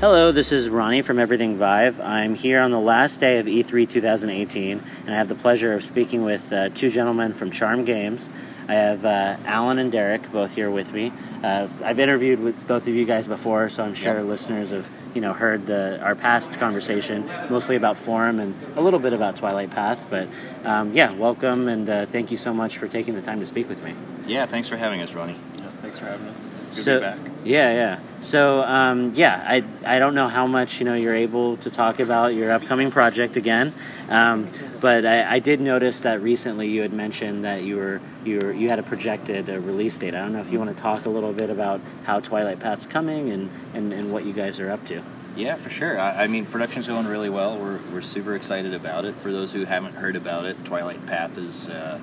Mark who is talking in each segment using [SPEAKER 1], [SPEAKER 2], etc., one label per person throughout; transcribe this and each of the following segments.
[SPEAKER 1] Hello, this is Ronnie from Everything Vive. I'm here on the last day of E3 2018, and I have the pleasure of speaking with uh, two gentlemen from Charm Games. I have uh, Alan and Derek both here with me. Uh, I've interviewed with both of you guys before, so I'm sure listeners have you know heard the our past conversation, mostly about Form and a little bit about Twilight Path. But um, yeah, welcome and uh, thank you so much for taking the time to speak with me.
[SPEAKER 2] Yeah, thanks for having us, Ronnie.
[SPEAKER 3] Yeah, thanks for having us. Good
[SPEAKER 1] so,
[SPEAKER 3] to be back.
[SPEAKER 1] Yeah, yeah. So, um, yeah, I, I don't know how much you know you're able to talk about your upcoming project again, um, but I, I did notice that recently you had mentioned that you were you were you had a projected uh, release date. I don't know if you want to talk a little bit about how Twilight Path's coming and, and, and what you guys are up to.
[SPEAKER 2] Yeah, for sure. I, I mean, production's going really well. We're, we're super excited about it. For those who haven't heard about it, Twilight Path is uh,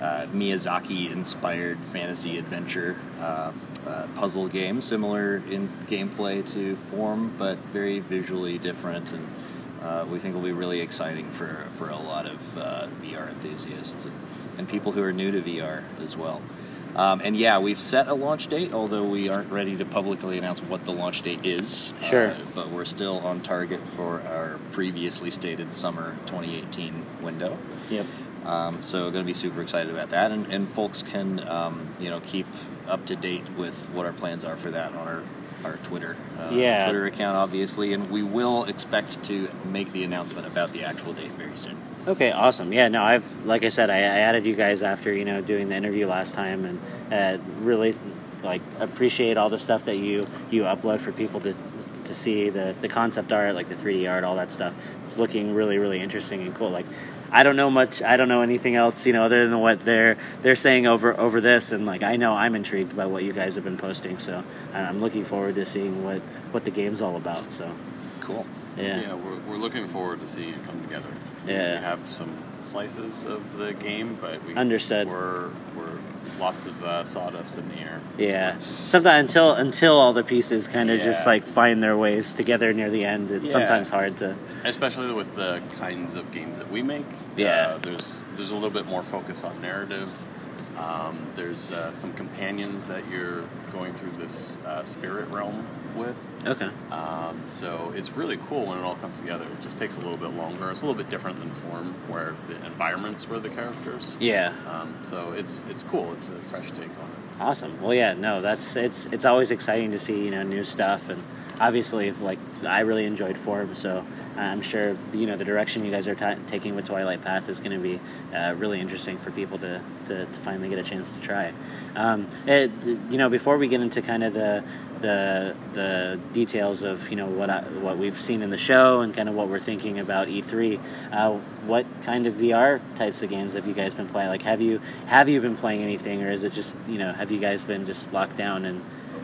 [SPEAKER 2] uh, Miyazaki-inspired fantasy adventure uh, uh, puzzle game, similar in gameplay to Form, but very visually different, and uh, we think will be really exciting for for a lot of uh, VR enthusiasts and, and people who are new to VR as well. Um, and yeah, we've set a launch date, although we aren't ready to publicly announce what the launch date is.
[SPEAKER 1] Sure.
[SPEAKER 2] Uh, but we're still on target for our previously stated summer 2018 window.
[SPEAKER 1] Yep.
[SPEAKER 2] Um, so going to be super excited about that, and, and folks can um, you know keep up to date with what our plans are for that on our our Twitter uh,
[SPEAKER 1] Yeah.
[SPEAKER 2] Twitter account, obviously, and we will expect to make the announcement about the actual date very soon.
[SPEAKER 1] Okay, awesome. Yeah, no, I've like I said, I, I added you guys after you know doing the interview last time, and uh, really like appreciate all the stuff that you you upload for people to to see the the concept art, like the 3D art, all that stuff. It's looking really really interesting and cool. Like. I don't know much. I don't know anything else, you know, other than what they're they're saying over over this, and like I know I'm intrigued by what you guys have been posting, so I'm looking forward to seeing what what the game's all about. So,
[SPEAKER 2] Cool.
[SPEAKER 1] yeah,
[SPEAKER 3] Yeah, we're, we're looking forward to seeing it come together.
[SPEAKER 1] Yeah.
[SPEAKER 3] We have some slices of the game, but we
[SPEAKER 1] Understood.
[SPEAKER 3] We're, we're lots of uh, sawdust in the air.
[SPEAKER 1] Yeah. Sometimes until until all the pieces kind of just like find their ways together near the end, it's
[SPEAKER 3] Yeah.
[SPEAKER 1] sometimes hard to.
[SPEAKER 3] Especially with the kinds of games that we make.
[SPEAKER 1] Yeah.
[SPEAKER 3] Uh, there's there's a little bit more focus on narrative. Um, there's uh, some companions that you're going through this uh, spirit realm with.
[SPEAKER 1] Okay.
[SPEAKER 3] Um, so it's really cool when it all comes together. It just takes a little bit longer. It's a little bit different than form, where the environments were the characters.
[SPEAKER 1] Yeah.
[SPEAKER 3] Um, so it's it's cool. It's a fresh take on it.
[SPEAKER 1] Awesome. Well, yeah. No, that's it's it's always exciting to see you know new stuff, and obviously, if, like I really enjoyed Form, so I'm sure you know the direction you guys are ta taking with Twilight Path is going to be uh, really interesting for people to, to, to finally get a chance to try. Um, it, you know, before we get into kind of the the the details of you know what I, what we've seen in the show and kind of what we're thinking about E3. Uh, what kind of VR types of games have you guys been playing? Like, have you have you been playing anything, or is it just you know have you guys been just locked down in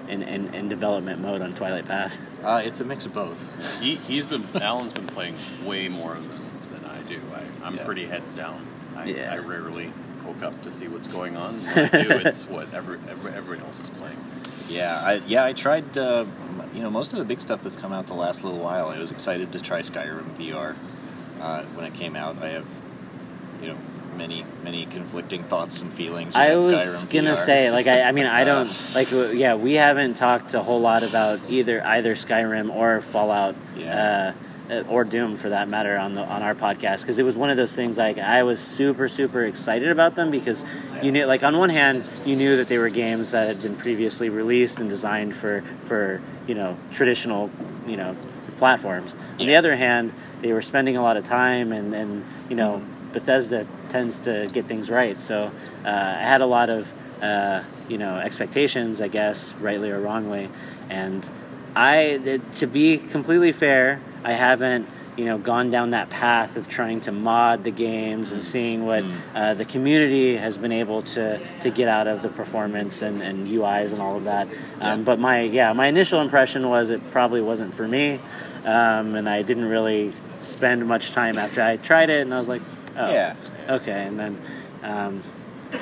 [SPEAKER 1] in, in, in development mode on Twilight Path?
[SPEAKER 2] Uh, it's a mix of both.
[SPEAKER 3] He he's been Alan's been playing way more than, than I do. I, I'm
[SPEAKER 2] Yeah.
[SPEAKER 3] pretty heads down. I,
[SPEAKER 1] Yeah.
[SPEAKER 3] I rarely poke up to see what's going on. When I do, it's what every, every, everyone else is playing.
[SPEAKER 2] Yeah, I, yeah, I tried. Uh, you know, most of the big stuff that's come out the last little while. I was excited to try Skyrim VR uh, when it came out. I have, you know, many many conflicting thoughts and feelings.
[SPEAKER 1] I was
[SPEAKER 2] Skyrim
[SPEAKER 1] gonna
[SPEAKER 2] VR.
[SPEAKER 1] say, like, I, I mean, I
[SPEAKER 2] Uh,
[SPEAKER 1] don't like, yeah, we haven't talked a whole lot about either either Skyrim or Fallout,
[SPEAKER 2] Yeah.
[SPEAKER 1] uh, or Doom for that matter on the on our podcast because it was one of those things. Like, I was super super excited about them because you knew, like, on one hand, you knew that they were games that had been previously released and designed for for you know traditional you know platforms. On the other hand, they were spending a lot of time and and you know. Bethesda tends to get things right. So uh, I had a lot of uh, you know expectations, I guess, rightly or wrongly, and I to be completely fair, I haven't you know gone down that path of trying to mod the games and seeing what uh, the community has been able to to get out of the performance and, and UIs and all of that. Um, but my yeah my initial impression was it probably wasn't for me, um, and I didn't really spend much time after I tried it, and I was like, oh,
[SPEAKER 2] Yeah.
[SPEAKER 1] okay, and then. Um,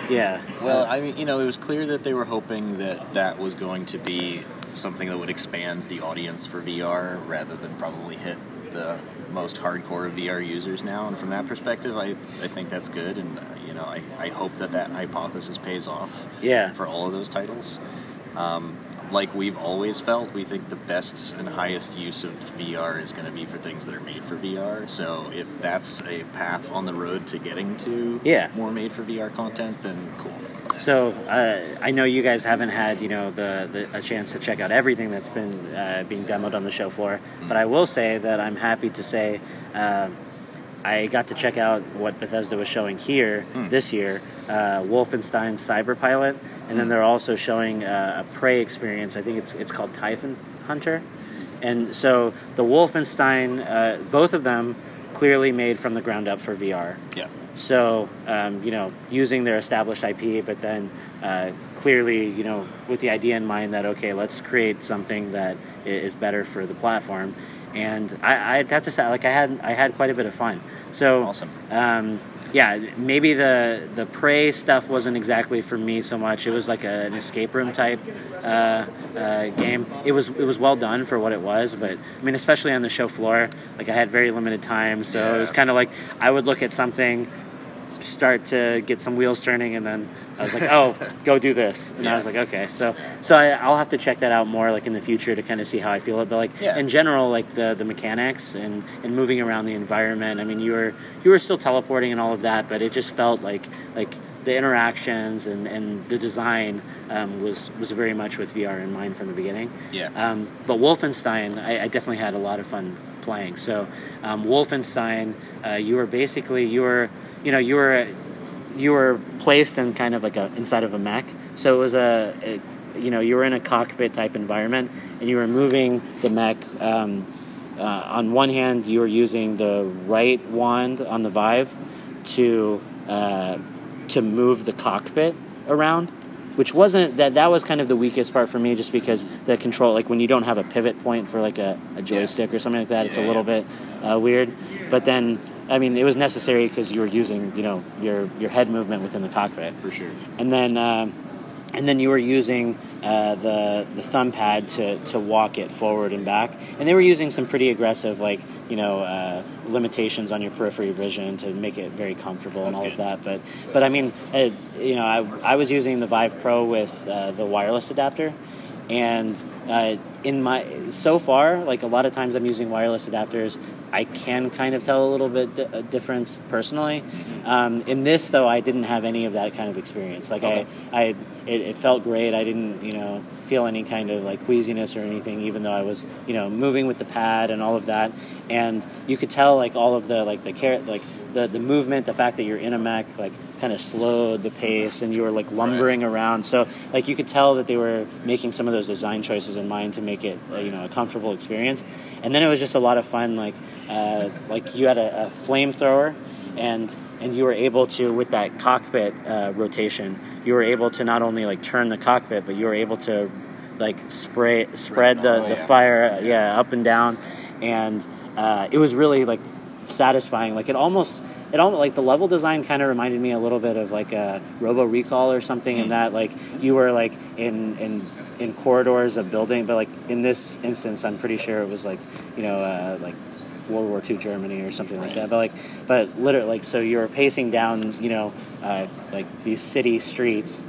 [SPEAKER 1] yeah.
[SPEAKER 2] Well, I mean, you know, it was clear that they were hoping that that was going to be something that would expand the audience for VR rather than probably hit the most hardcore VR users now. And from that perspective, I, I think that's good. And, uh, you know, I, I hope that that hypothesis pays off
[SPEAKER 1] Yeah.
[SPEAKER 2] for all of those titles. Um, like we've always felt, we think the best and highest use of VR is going to be for things that are made for VR. So if that's a path on the road to getting to
[SPEAKER 1] Yeah.
[SPEAKER 2] more made for VR content, then cool.
[SPEAKER 1] So uh, I know you guys haven't had you know the, the a chance to check out everything that's been uh, being demoed on the show floor, but I will say that I'm happy to say um, I got to check out what Bethesda was showing here this year, uh, Wolfenstein Cyberpilot, and then they're also showing uh, a Prey experience. I think it's it's called Typhon Hunter, and so the Wolfenstein, uh, both of them clearly made from the ground up for VR.
[SPEAKER 2] Yeah.
[SPEAKER 1] So, um, you know, using their established IP, but then uh, clearly, you know, with the idea in mind that, okay, let's create something that is better for the platform. And I, I'd have to say, like, I had, I had quite a bit of fun. So,
[SPEAKER 2] Awesome.
[SPEAKER 1] um, yeah, maybe the the prey stuff wasn't exactly for me so much. It was like a, an escape room type uh, uh, game. It was it was well done for what it was, but I mean, especially on the show floor, like I had very limited time, so it was kind of like I would look at something, start to get some wheels turning, and then I was like, oh, go do this, and I was like, okay, so so I, I'll have to check that out more, like in the future, to kind of see how I feel about it. But like
[SPEAKER 2] Yeah.
[SPEAKER 1] in general, like the the mechanics and and moving around the environment. I mean, you were you were still teleporting and all of that, but it just felt like like the interactions and, and the design um, was was very much with VR in mind from the beginning.
[SPEAKER 2] Yeah.
[SPEAKER 1] Um, but Wolfenstein, I, I definitely had a lot of fun playing. So um, Wolfenstein, uh, you were basically you were you know you were you were placed in kind of like a inside of a mech. So it was a, a you know you were in a cockpit type environment and you were moving the mech. Um, uh, on one hand, you were using the right wand on the Vive to uh, to move the cockpit around, which wasn't that that was kind of the weakest part for me, just because the control, like when you don't have a pivot point for like a, a joystick or something like that, it's a little
[SPEAKER 2] yeah.
[SPEAKER 1] bit uh, weird. But then, I mean, it was necessary because you were using you know your your head movement within the cockpit
[SPEAKER 2] For sure.
[SPEAKER 1] and then um, and then you were using uh, the the thumb pad to, to walk it forward and back, and they were using some pretty aggressive like you know uh, limitations on your periphery vision to make it very comfortable and all
[SPEAKER 2] good.
[SPEAKER 1] of that. But but I mean, uh, you know, I, I was using the Vive Pro with uh, the wireless adapter. And uh, in my so far, like a lot of times I'm using wireless adapters, I can kind of tell a little bit di- a difference personally. Um, in this though, I didn't have any of that kind of experience. Like
[SPEAKER 2] Okay.
[SPEAKER 1] I, I it, it felt great. I didn't you know feel any kind of like queasiness or anything, even though I was you know moving with the pad and all of that. And you could tell like all of the like the care like the the movement, the fact that you're in a mech like kind of slowed the pace, and you were like lumbering around. So like you could tell that they were making some of those design choices in mind to make it uh, you know a comfortable experience. And then it was just a lot of fun. Like uh, like you had a, a flamethrower, and and you were able to with that cockpit uh, rotation, you were able to not only like turn the cockpit, but you were able to like spray spread the,
[SPEAKER 2] Oh,
[SPEAKER 1] the fire yeah up and down, and uh, it was really like satisfying. Like it almost, it almost like the level design kind of reminded me a little bit of like a Robo Recall or something. In that, like you were like in in in corridors of building, but like in this instance, I'm pretty sure it was like you know uh, like World War II Germany or something like that. But like, but literally, like so you were pacing down, you know, uh, like these city streets.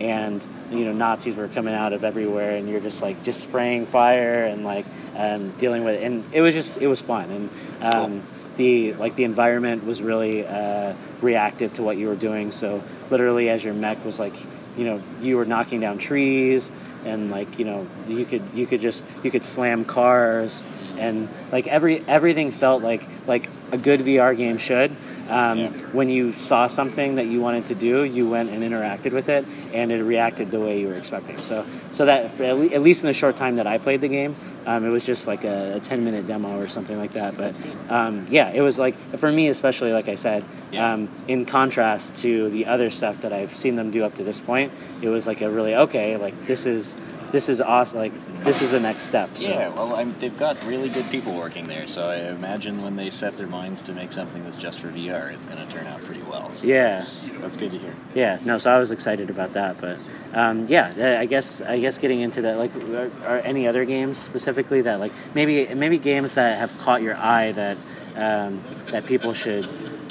[SPEAKER 1] And you know Nazis were coming out of everywhere, and you're just like just spraying fire and like um, dealing with it, and it was just it was fun, and um, the like the environment was really uh, reactive to what you were doing. So literally, as your mech was like, you know, you were knocking down trees, and like you know, you could you could just you could slam cars, and like every everything felt like like a good VR game should. Um,
[SPEAKER 2] Yeah.
[SPEAKER 1] When you saw something that you wanted to do, you went and interacted with it, and it reacted the way you were expecting. So, so that for at, le- at least in the short time that I played the game, um, it was just like a, a ten minute demo or something like that. But um, yeah, it was like for me especially, like I said,
[SPEAKER 2] Yeah.
[SPEAKER 1] um, in contrast to the other stuff that I've seen them do up to this point, it was like a really okay, like this is this is awesome, like this is the next step. So.
[SPEAKER 2] Yeah, well, I'm, they've got really good people working there, so I imagine when they set their minds to make something that's just for VR, it's going to turn out pretty well. So
[SPEAKER 1] Yeah.
[SPEAKER 2] that's, that's good to hear.
[SPEAKER 1] Yeah, no, so I was excited about that, but um, yeah, I guess I guess getting into that, like, are, are any other games specifically that, like, maybe maybe games that have caught your eye that um, that people should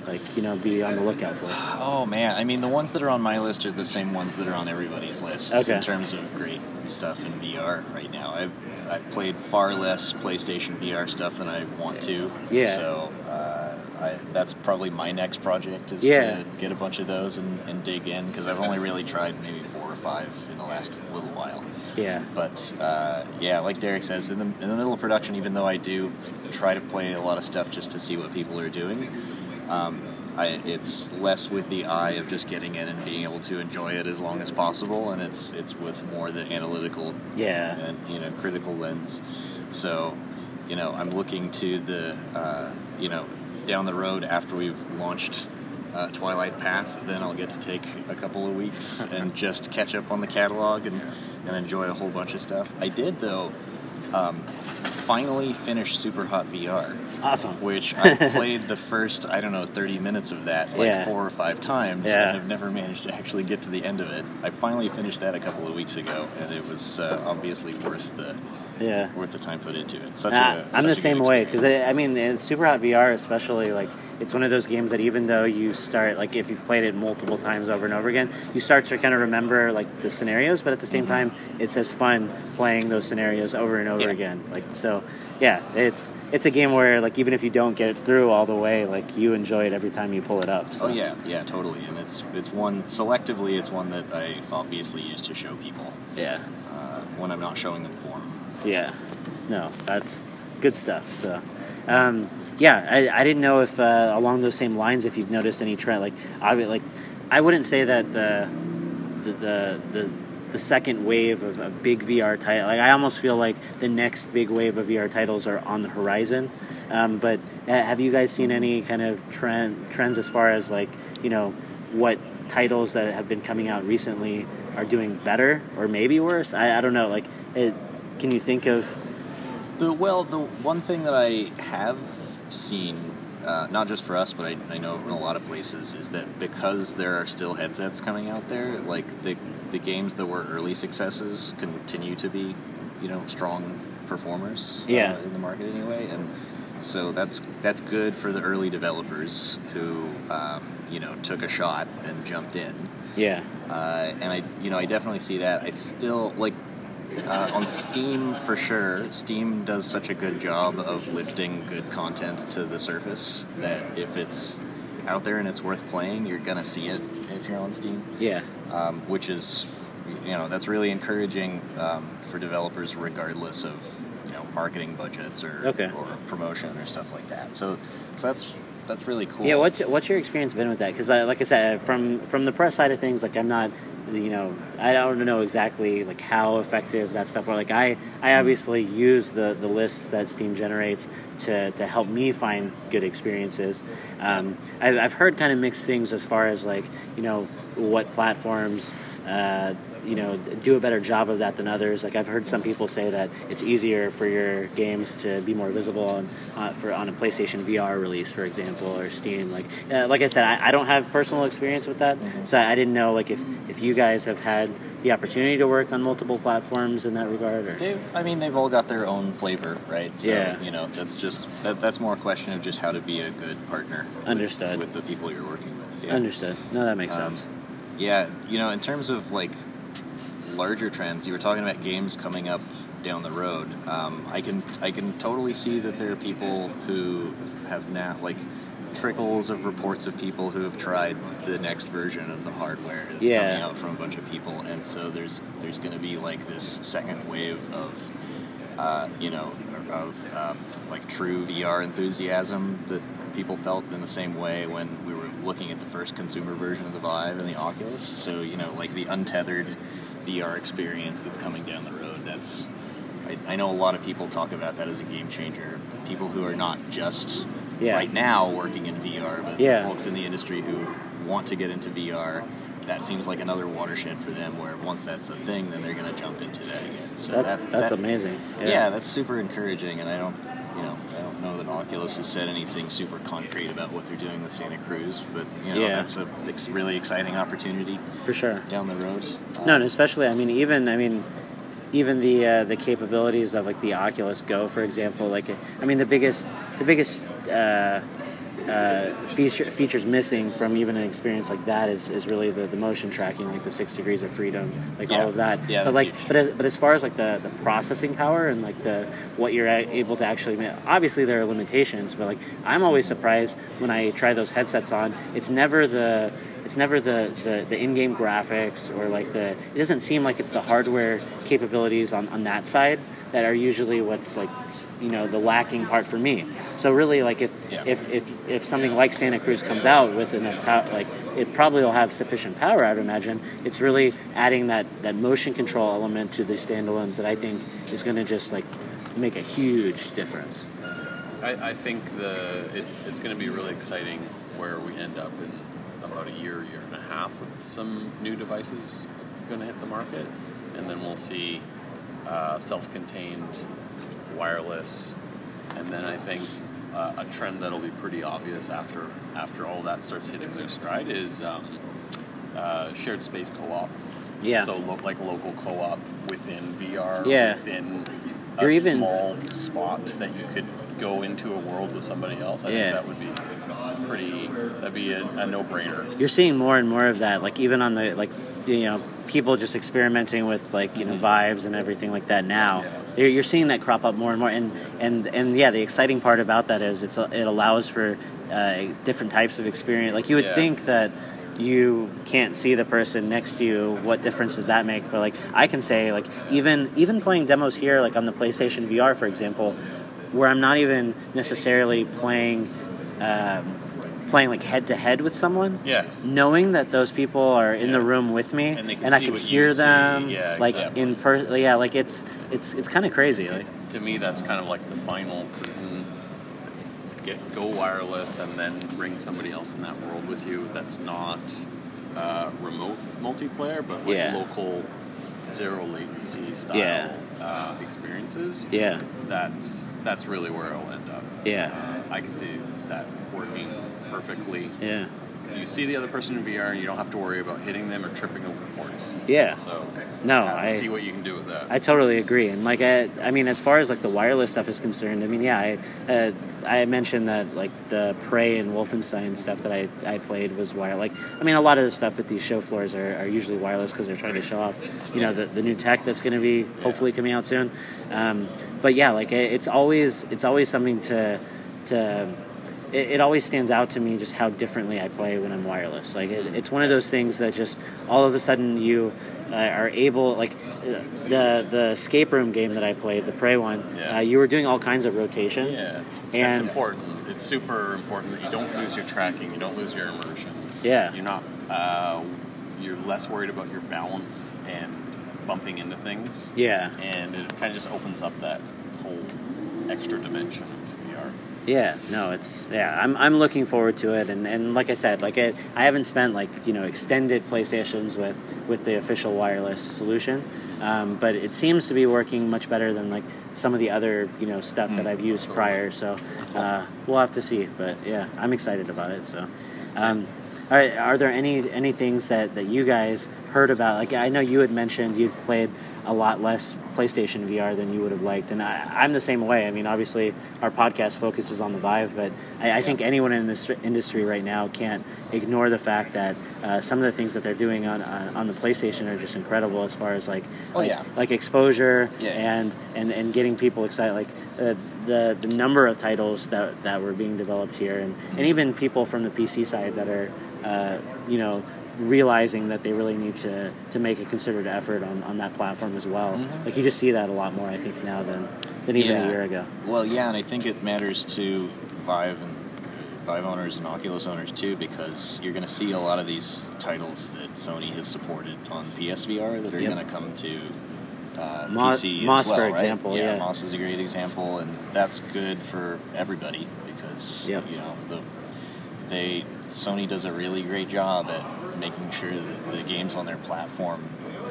[SPEAKER 1] like you know be on the lookout for?
[SPEAKER 2] Oh man, I mean the ones that are on my list are the same ones that are on everybody's list
[SPEAKER 1] Okay.
[SPEAKER 2] in terms of great stuff in VR right now. I've I've played far less PlayStation VR stuff than I want to.
[SPEAKER 1] Yeah.
[SPEAKER 2] So uh, I, that's probably my next project is
[SPEAKER 1] Yeah.
[SPEAKER 2] to get a bunch of those and, and dig in because I've only really tried maybe four or five in the last little while.
[SPEAKER 1] Yeah,
[SPEAKER 2] But uh, yeah, like Derek says, in the, in the middle of production, even though I do try to play a lot of stuff just to see what people are doing, um, I, it's less with the eye of just getting in and being able to enjoy it as long as possible, and it's it's with more the analytical
[SPEAKER 1] yeah,
[SPEAKER 2] and you know critical lens. So, you know, I'm looking to the uh, you know down the road after we've launched uh, Twilight Path, then I'll get to take a couple of weeks and just catch up on the catalog and, and enjoy a whole bunch of stuff. I did though. Um, finally finished Super Hot VR,
[SPEAKER 1] awesome.
[SPEAKER 2] which I played the first I don't know 30 minutes of that like
[SPEAKER 1] Yeah.
[SPEAKER 2] four or five times,
[SPEAKER 1] Yeah.
[SPEAKER 2] and I've never managed to actually get to the end of it. I finally finished that a couple of weeks ago, and it was uh, obviously worth the
[SPEAKER 1] Yeah.
[SPEAKER 2] worth the time put into it. Such
[SPEAKER 1] Nah,
[SPEAKER 2] a,
[SPEAKER 1] I'm the same way because I mean, in Super Hot VR, especially like it's one of those games that even though you start like if you've played it multiple times over and over again, you start to kind of remember like the scenarios, but at the same time, it's as fun playing those scenarios over and over
[SPEAKER 2] Yeah.
[SPEAKER 1] again. Like so, yeah, it's it's a game where like even if you don't get it through all the way, like you enjoy it every time you pull it up. So.
[SPEAKER 2] Oh yeah, yeah, totally. And it's it's one selectively. It's one that I obviously use to show people
[SPEAKER 1] yeah,
[SPEAKER 2] uh, when I'm not showing them form.
[SPEAKER 1] Yeah. No, that's good stuff. So. Um, yeah, I, I didn't know if uh, along those same lines if you've noticed any trend. Like, I like, I wouldn't say that the the the, the, the second wave of, of big VR title. Like, I almost feel like the next big wave of VR titles are on the horizon. Um, but uh, have you guys seen any kind of trend trends as far as like you know what titles that have been coming out recently are doing better or maybe worse? I, I don't know. Like, it, can you think of?
[SPEAKER 2] The well, the one thing that I have seen, uh, not just for us, but I, I know in a lot of places, is that because there are still headsets coming out there, like the the games that were early successes continue to be, you know, strong performers.
[SPEAKER 1] Yeah.
[SPEAKER 2] Uh, in the market anyway, and so that's that's good for the early developers who, um, you know, took a shot and jumped in.
[SPEAKER 1] Yeah,
[SPEAKER 2] Uh, and I, you know, I definitely see that. I still like uh, on Steam for sure. Steam does such a good job of lifting good content to the surface that if it's out there and it's worth playing, you're gonna see it if you're on Steam.
[SPEAKER 1] yeah,
[SPEAKER 2] Um, which is, you know, that's really encouraging um, for developers, regardless of you know marketing budgets or
[SPEAKER 1] Okay.
[SPEAKER 2] or promotion or stuff like that. So, so that's that's really cool.
[SPEAKER 1] Yeah, what's what's your experience been with that? Because like I said, from from the press side of things, like I'm not, you know, I don't know exactly like how effective that stuff. Or like I I obviously use the the lists that Steam generates to to help me find good experiences. Um, I've, I've heard kind of mixed things as far as like you know what platforms. Uh, you know, do a better job of that than others. Like I've heard some people say that it's easier for your games to be more visible on uh, for on a PlayStation VR release, for example, or Steam. Like, uh, like I said, I, I don't have personal experience with that, so I didn't know like if if you guys have had the opportunity to work on multiple platforms in that regard. Or
[SPEAKER 2] They've, I mean, they've all got their own flavor, right? So,
[SPEAKER 1] Yeah.
[SPEAKER 2] You know, that's just that, that's more a question of just how to be a good partner. with-
[SPEAKER 1] Understood.
[SPEAKER 2] with, the people you're working with. Yeah.
[SPEAKER 1] understood? No, that makes
[SPEAKER 2] Um,
[SPEAKER 1] sense.
[SPEAKER 2] Yeah, you know, in terms of like larger trends, you were talking about games coming up down the road. Um, I can I can totally see that there are people who have now like trickles of reports of people who have tried the next version of the hardware that's
[SPEAKER 1] Yeah.
[SPEAKER 2] coming out from a bunch of people, and so there's there's going to be like this second wave of uh, you know of um, like true VR enthusiasm that people felt in the same way when we were looking at the first consumer version of the Vive and the Oculus. So you know, like the untethered VR experience that's coming down the road. That's I, I know a lot of people talk about that as a game changer. People who are not just
[SPEAKER 1] Yeah.
[SPEAKER 2] right now working in VR, but
[SPEAKER 1] Yeah.
[SPEAKER 2] folks in the industry who want to get into VR. That seems like another watershed for them. Where once that's a thing, then they're going to jump into that again. So
[SPEAKER 1] That's
[SPEAKER 2] that,
[SPEAKER 1] that's
[SPEAKER 2] that-
[SPEAKER 1] amazing.
[SPEAKER 2] yeah. that's super encouraging, and I don't, you know, know that Oculus has said anything super concrete about what they're doing with Santa Cruz, but you know,
[SPEAKER 1] Yeah.
[SPEAKER 2] that's a really exciting opportunity
[SPEAKER 1] for sure.
[SPEAKER 2] down the road.
[SPEAKER 1] No, and especially I mean even I mean even the uh, the capabilities of like the Oculus Go, for example. Like I mean the biggest the biggest uh, uh, feature, features missing from even an experience like that is, is really the, the motion tracking, like the six degrees of freedom, like
[SPEAKER 2] Yeah.
[SPEAKER 1] all of that.
[SPEAKER 2] Yeah,
[SPEAKER 1] but like,
[SPEAKER 2] huge.
[SPEAKER 1] but as, but as far as like the, the processing power and like the what you're able to actually make, obviously there are limitations, but like I'm always surprised when I try those headsets on. It's never the it's never the, the, the in-game graphics or like the it doesn't seem like it's the hardware capabilities on, on that side that are usually what's like you know the lacking part for me. So really like if
[SPEAKER 2] Yeah.
[SPEAKER 1] if, if if something like santa cruz comes out with enough power like it probably will have sufficient power i'd imagine. It's really adding that that motion control element to the standalones that i think is going to just like make a huge difference.
[SPEAKER 3] I, I think the it, it's going to be really exciting where we end up in about a year, year and a half with some new devices going to hit the market, and then we'll see uh, self-contained, wireless, and then I think uh, a trend that'll be pretty obvious after after all that starts hitting their stride is um, uh, shared space co-op.
[SPEAKER 1] Yeah.
[SPEAKER 3] So lo- like local co-op within VR.
[SPEAKER 1] Yeah.
[SPEAKER 3] Within a
[SPEAKER 1] You're even-
[SPEAKER 3] small spot that you could go into a world with somebody else. I
[SPEAKER 1] Yeah.
[SPEAKER 3] think that would be pretty. That'd be a, a no-brainer.
[SPEAKER 1] you're seeing more and more of that like even on the like you know people just experimenting with like you know Vives and everything like that now
[SPEAKER 3] Yeah.
[SPEAKER 1] you're, you're seeing that crop up more and more and and and yeah the exciting part about that is it's it allows for uh, different types of experience like you would
[SPEAKER 3] Yeah.
[SPEAKER 1] think that you can't see the person next to you what difference does that make but like i can say like even even playing demos here like on the playstation vr for example where i'm not even necessarily playing um, playing like head to head with someone
[SPEAKER 3] Yeah.
[SPEAKER 1] knowing that those people are in the room with me
[SPEAKER 3] And
[SPEAKER 1] and,
[SPEAKER 3] they can
[SPEAKER 1] I
[SPEAKER 3] see
[SPEAKER 1] can
[SPEAKER 3] what you
[SPEAKER 1] hear them
[SPEAKER 3] Yeah,
[SPEAKER 1] like
[SPEAKER 3] exactly.
[SPEAKER 1] in person yeah like it's it's it's kind of crazy like
[SPEAKER 3] To me, that's kind of like the final curtain. Get go wireless, and then bring somebody else in that world with you. That's not uh, remote multiplayer, but like
[SPEAKER 1] Yeah.
[SPEAKER 3] local zero latency style
[SPEAKER 1] Yeah.
[SPEAKER 3] uh, experiences.
[SPEAKER 1] yeah
[SPEAKER 3] That's that's really where it'll end up.
[SPEAKER 1] yeah
[SPEAKER 3] Uh, I can see that perfectly.
[SPEAKER 1] yeah
[SPEAKER 3] You see the other person in VR, and you don't have to worry about hitting them or tripping over cords.
[SPEAKER 1] yeah
[SPEAKER 3] So
[SPEAKER 1] No, I-
[SPEAKER 3] see what you can do with that.
[SPEAKER 1] I totally agree, and like I, I mean, as far as like the wireless stuff is concerned, I mean, yeah, I, uh, I mentioned that like the Prey and Wolfenstein stuff that I, I played was wire. Like, I mean, a lot of the stuff at these show floors are, are usually wireless because they're trying to show off, you know, the, the new tech that's going to be hopefully coming out soon. Um, but yeah, like it, it's always it's always something to to it, it always stands out to me just how differently I play when I'm wireless. Like it, it's one of those things that just all of a sudden you uh, are able like uh, the the escape room game that I played, the Prey one.
[SPEAKER 3] Yeah.
[SPEAKER 1] Uh, you were doing all kinds of rotations.
[SPEAKER 3] Yeah,
[SPEAKER 1] and
[SPEAKER 3] it's important. It's super important that you don't lose your tracking, you don't lose your immersion.
[SPEAKER 1] Yeah.
[SPEAKER 3] You're not. Uh, you're less worried about your balance and bumping into things.
[SPEAKER 1] Yeah.
[SPEAKER 3] And it kind of just opens up that whole extra dimension.
[SPEAKER 1] Yeah, no, it's yeah. I'm, I'm looking forward to it, and, and like I said, like it, I haven't spent like you know extended playstations with with the official wireless solution, um, but it seems to be working much better than like some of the other you know stuff that I've used prior. So uh, we'll have to see, but yeah, I'm excited about it. So, um, all right, are there any any things that that you guys heard about? Like I know you had mentioned you've played a lot less PlayStation VR than you would have liked, and I, I'm the same way. I mean, obviously, our podcast focuses on the Vive, but I, I think anyone in this industry right now can't ignore the fact that uh, some of the things that they're doing on, on on the PlayStation are just incredible as far as like
[SPEAKER 2] Oh,
[SPEAKER 1] like,
[SPEAKER 2] yeah.
[SPEAKER 1] like exposure
[SPEAKER 2] Yeah.
[SPEAKER 1] and, and and getting people excited. Like uh, the the number of titles that that were being developed here, and and even people from the PC side that are uh, you know realizing that they really need to to make a concerted effort on, on that platform as well.
[SPEAKER 2] Mhm.
[SPEAKER 1] Like you just see that a lot more, I think, now than than even
[SPEAKER 2] Yeah.
[SPEAKER 1] a year ago.
[SPEAKER 2] Well, yeah, and I think it matters to Vive and Vive owners and Oculus owners too, because you're going to see a lot of these titles that Sony has supported on PSVR that are
[SPEAKER 1] Yep.
[SPEAKER 2] going to come to uh,
[SPEAKER 1] Mo-
[SPEAKER 2] PC
[SPEAKER 1] Moss,
[SPEAKER 2] as well,
[SPEAKER 1] for
[SPEAKER 2] right?
[SPEAKER 1] example, yeah.
[SPEAKER 2] Moss is a great example, and that's good for everybody because
[SPEAKER 1] Yep.
[SPEAKER 2] you know the they Sony does a really great job at making sure that the games on their platform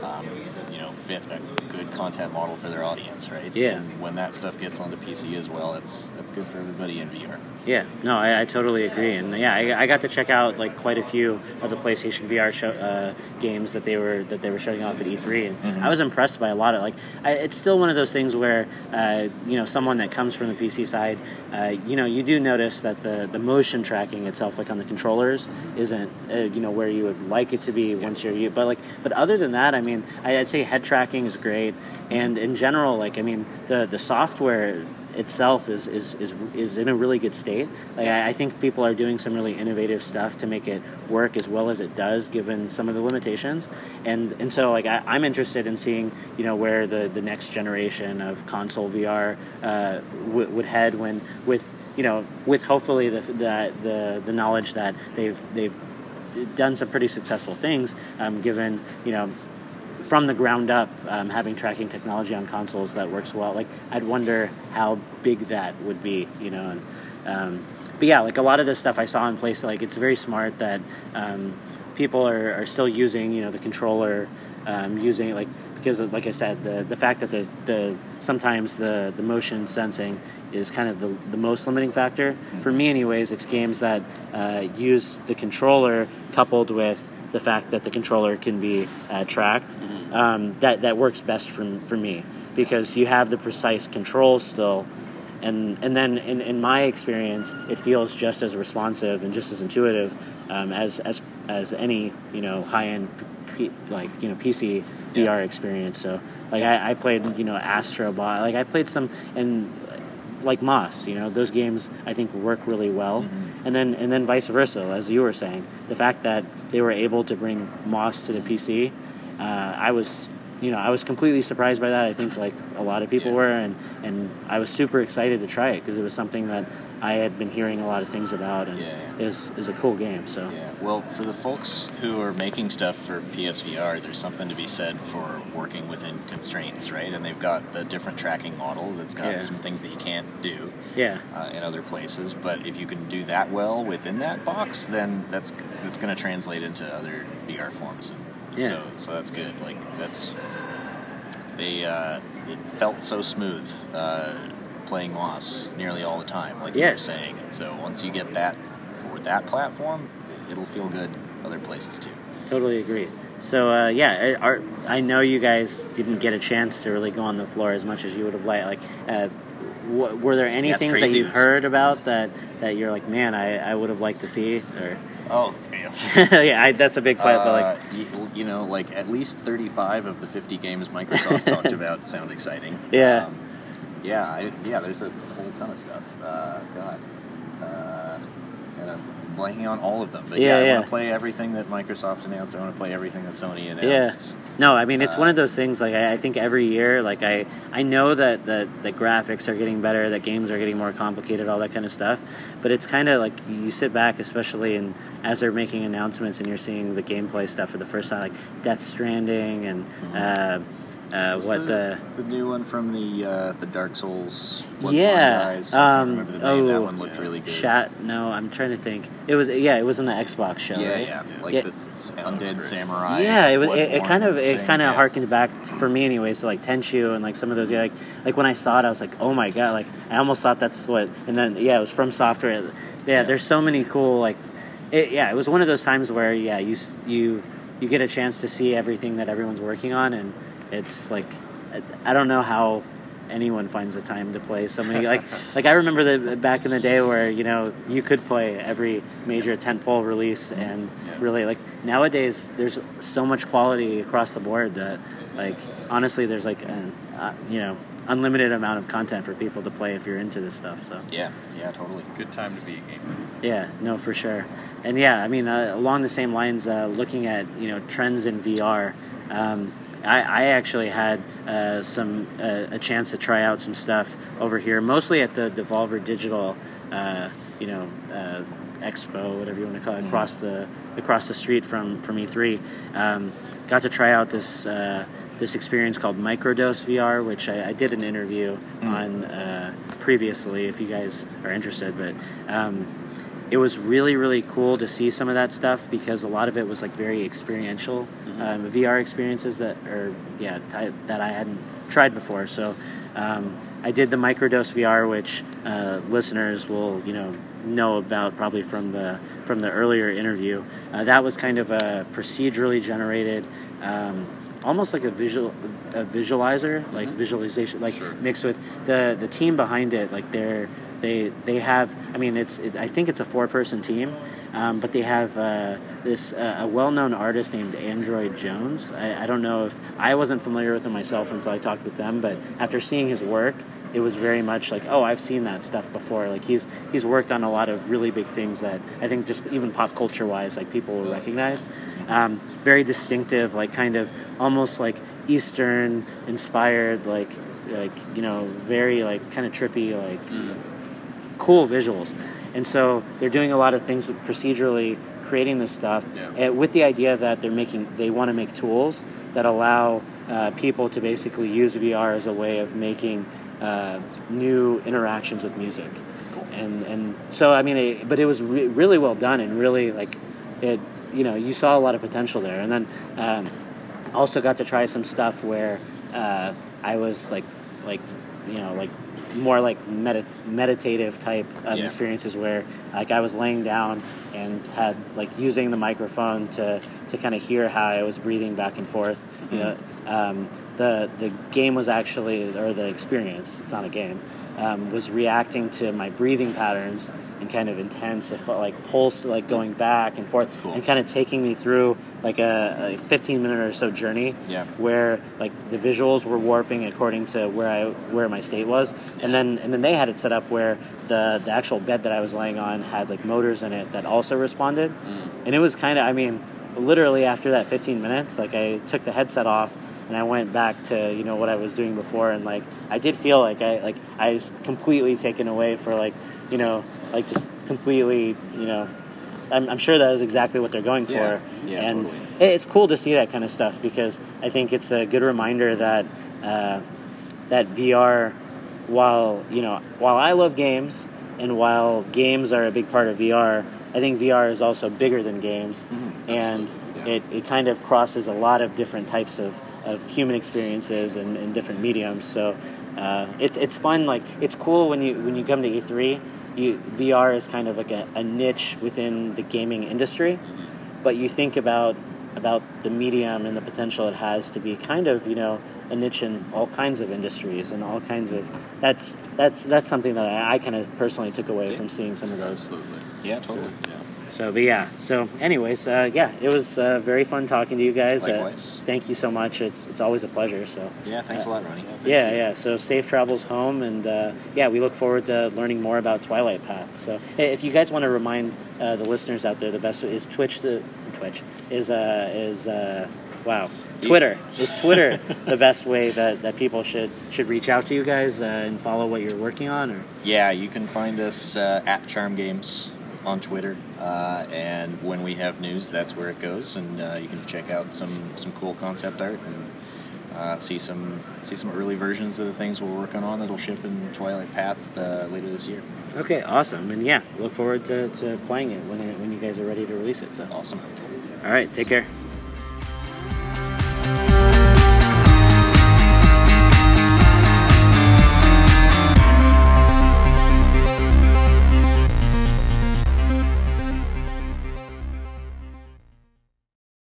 [SPEAKER 2] um, you know, fit a good content model for their audience, right?
[SPEAKER 1] Yeah.
[SPEAKER 2] And when that stuff gets onto PC as well, that's that's good for everybody in VR.
[SPEAKER 1] Yeah, no, I, I totally agree, and yeah, I, I got to check out like quite a few of the PlayStation VR show, uh, games that they were that they were showing off at E3, and
[SPEAKER 2] Mhm.
[SPEAKER 1] I was impressed by a lot of like. I, it's still one of those things where uh, you know someone that comes from the PC side, uh, you know, you do notice that the the motion tracking itself, like on the controllers, isn't uh, you know where you would like it to be once you're you. But like, but other than that, I mean, I'd say head tracking is great, and in general, like, I mean, the the software itself is, is, is, is in a really good state. Like I, I think people are doing some really innovative stuff to make it work as well as it does, given some of the limitations. And and so like I, I'm interested in seeing you know where the, the next generation of console VR uh, w- would head when with you know with hopefully the the the, the knowledge that they've they've done some pretty successful things, um, given you know from the ground up, um, having tracking technology on consoles that works well. Like, I'd wonder how big that would be, you know. And, um, but yeah, like a lot of this stuff I saw in place, like it's very smart that um, people are, are still using, you know, the controller, um, using like because of, like I said, the the fact that the, the sometimes the the motion sensing is kind of the, the most limiting factor for me, anyways. It's games that uh, use the controller coupled with the fact that the controller can be uh, tracked, um, that that works best for for me. Because you have the precise control still, and and then in, in my experience, it feels just as responsive and just as intuitive um, as as as any you know high end P, like you know PC VR experience. So like I, I played you know Astro Bot, like I played some and like Moss, you know, those games I think work really well. And then and then vice versa, as you were saying, the fact that they were able to bring Moss to the PC, uh, I was you know I was completely surprised by that. I think like a lot of people
[SPEAKER 2] Yeah.
[SPEAKER 1] were, and and I was super excited to try it because it was something that I had been hearing a lot of things about, and
[SPEAKER 2] Yeah.
[SPEAKER 1] is is a cool game. So
[SPEAKER 2] Yeah. Well, for the folks who are making stuff for PSVR, there's something to be said for working within constraints, right? And they've got a different tracking model that's got
[SPEAKER 1] Yeah.
[SPEAKER 2] some things that you can't do
[SPEAKER 1] yeah,
[SPEAKER 2] uh, in other places. But if you can do that well within that box, then that's that's going to translate into other VR forms. And
[SPEAKER 1] Yeah.
[SPEAKER 2] So so that's good. Like that's they uh, it felt so smooth. Uh, playing Moss nearly all the time, like you
[SPEAKER 1] Yeah.
[SPEAKER 2] were saying. And so once you get that for that platform, it'll feel good other places too.
[SPEAKER 1] Totally agree. So uh, yeah, I- I know you guys didn't get a chance to really go on the floor as much as you would have liked. Like, uh, w- were there any things that you heard about that that you're like, man, I, I would have liked to see? Or
[SPEAKER 2] Oh, damn.
[SPEAKER 1] yeah, I, that's a big part. but like,
[SPEAKER 2] Uh, you, you know, like at least 35 of the 50 games Microsoft talked about sound exciting.
[SPEAKER 1] Yeah.
[SPEAKER 2] Um, yeah, I, yeah, there's a whole ton of stuff. Uh, God. Uh, and I'm blanking on all of them. But
[SPEAKER 1] Yeah,
[SPEAKER 2] yeah, I
[SPEAKER 1] yeah.
[SPEAKER 2] want to play everything that Microsoft announced. I want to play everything that Sony announced.
[SPEAKER 1] yeah, no, I mean it's one of
[SPEAKER 2] Uh,
[SPEAKER 1] those things. Like I, I think every year, like I I know that that the graphics are getting better, that games are getting more complicated, all that kind of stuff. But it's kind of like you sit back, especially in as they're making announcements and you're seeing the gameplay stuff for the first time, like Death Stranding and. Uh, uh, what the,
[SPEAKER 2] the new one from the uh, the Dark Souls Bloodborne
[SPEAKER 1] yeah
[SPEAKER 2] guys? I
[SPEAKER 1] um
[SPEAKER 2] remember the name.
[SPEAKER 1] oh
[SPEAKER 2] that one looked really good.
[SPEAKER 1] Shat no I'm trying to think it was yeah it was on the Xbox show
[SPEAKER 2] yeah,
[SPEAKER 1] right?
[SPEAKER 2] yeah, like
[SPEAKER 1] Yeah.
[SPEAKER 2] this undead samurai.
[SPEAKER 1] yeah, it was. It, it kind of it kind of
[SPEAKER 2] yeah.
[SPEAKER 1] harkened back for me, anyways, to like Tenchu and like some of those. Yeah, like like when I saw it, I was like, oh my god! Like I almost thought that's what. And then yeah, it was FromSoftware. Yeah,
[SPEAKER 2] Yeah.
[SPEAKER 1] there's so many cool like. It, yeah, it was one of those times where yeah, you you you get a chance to see everything that everyone's working on, and it's like I, don't know how anyone finds the time to play so many like like I remember the back in the day where you know you could play every major tentpole release and
[SPEAKER 3] Yeah.
[SPEAKER 1] really like nowadays there's so much quality across the board that like honestly there's like an, uh, you know unlimited amount of content for people to play if you're into this stuff so
[SPEAKER 2] Yeah, yeah, totally.
[SPEAKER 3] Good time to be a gamer.
[SPEAKER 1] yeah, no, for sure. And yeah, I mean, uh, along the same lines, uh, looking at you know trends in VR, um, I, I actually had uh, some uh, a chance to try out some stuff over here, mostly at the Devolver Digital, uh, you know, uh, expo, whatever you want to call it,
[SPEAKER 2] Mhm.
[SPEAKER 1] across the across the street from from E3. Um, got to try out this. Uh, this experience called Microdose VR, which I, I did an interview
[SPEAKER 2] Mm.
[SPEAKER 1] on uh, previously, if you guys are interested. But um, it was really really cool to see some of that stuff because a lot of it was like very experiential um, VR experiences that are yeah that I hadn't tried before. So um, I did the microdose VR, which uh, listeners will you know know about probably from the from the earlier interview. Uh, that was kind of a procedurally generated. Um, almost like a visual a visualizer like visualization like
[SPEAKER 3] Sure.
[SPEAKER 1] mixed with the the team behind it like they're they they have i mean it's it, i think it's a four person team um, but they have uh, this uh, a well-known artist named android jones. I, I don't know if i wasn't familiar with him myself until i talked with them but after seeing his work it was very much like oh i've seen that stuff before. Like he's he's worked on a lot of really big things that i think just even pop culture wise like people will recognize. Um, very distinctive like kind of almost like eastern inspired like like you know very like kind of trippy like cool visuals. And so they're doing a lot of things procedurally creating this stuff
[SPEAKER 3] Yeah.
[SPEAKER 1] uh, with the idea that they're making they want to make tools that allow uh, people to basically use VR as a way of making uh, new interactions with music. And and so I mean it, but it was re- really well done and really like it you know you saw a lot of potential there. And then um, also got to try some stuff where uh, I was like like you know like more like medit- meditative type um,
[SPEAKER 2] Yeah.
[SPEAKER 1] experiences where like I was laying down and had like using the microphone to to kind of hear how I was breathing back and forth. You know, um, the the game was actually or the experience. It's not a game. Um, was reacting to my breathing patterns and kind of intense, it felt like pulse, like going back and forth,
[SPEAKER 2] cool.
[SPEAKER 1] and kind of taking me through like a, a 15 minute or so journey
[SPEAKER 2] Yeah.
[SPEAKER 1] where like the visuals were warping according to where I where my state was, and then and then they had it set up where the the actual bed that I was laying on had like motors in it that also responded, and it was kind of I mean literally after that 15 minutes like I took the headset off and I went back to you know what I was doing before and like I did feel like I like I was completely taken away for like you know like just completely you know I'm, I'm sure that is exactly what they're going for
[SPEAKER 2] Yeah. Yeah,
[SPEAKER 1] and
[SPEAKER 2] totally.
[SPEAKER 1] it- it's cool to see that kind of stuff because I think it's a good reminder that uh, that VR, while you know, while I love games and while games are a big part of VR, I think VR is also bigger than games, and
[SPEAKER 3] absolutely, yeah.
[SPEAKER 1] it, it kind of crosses a lot of different types of, of human experiences and, and different mediums. So uh, it's it's fun. Like it's cool when you when you come to E3. You, VR is kind of like a, a niche within the gaming industry but you think about about the medium and the potential it has to be kind of you know a niche in all kinds of industries and all kinds of that's that's that's something that I, I kind of personally took away
[SPEAKER 2] Yeah.
[SPEAKER 1] from seeing some of those.
[SPEAKER 3] Absolutely.
[SPEAKER 2] Yeah, totally.
[SPEAKER 3] Yeah.
[SPEAKER 1] So, but yeah. So, anyways, uh, yeah, it was uh, very fun talking to you guys.
[SPEAKER 2] Likewise.
[SPEAKER 1] Uh, thank you so much. It's it's always a pleasure. So.
[SPEAKER 2] Yeah, thanks a lot, Ronnie.
[SPEAKER 1] Yeah, yeah. So safe travels home, and uh, yeah, we look forward to learning more about Twilight Path. So hey, if you guys want to remind uh, the listeners out there, the best is Twitch. The Twitch is uh, is uh, wow. Twitter is Twitter the best way that, that people should should reach out to you guys uh, and follow what you're working on, or
[SPEAKER 2] Yeah, you can find us uh, at Charm Games on Twitter, uh, and when we have news, that's where it goes, and uh, you can check out some some cool concept art and uh, see some see some early versions of the things we're working on that'll ship in Twilight Path uh, later this year.
[SPEAKER 1] okay, awesome, and yeah, look forward to, to playing it when it, when you guys are ready to release it. So
[SPEAKER 2] Awesome.
[SPEAKER 1] all right, take care.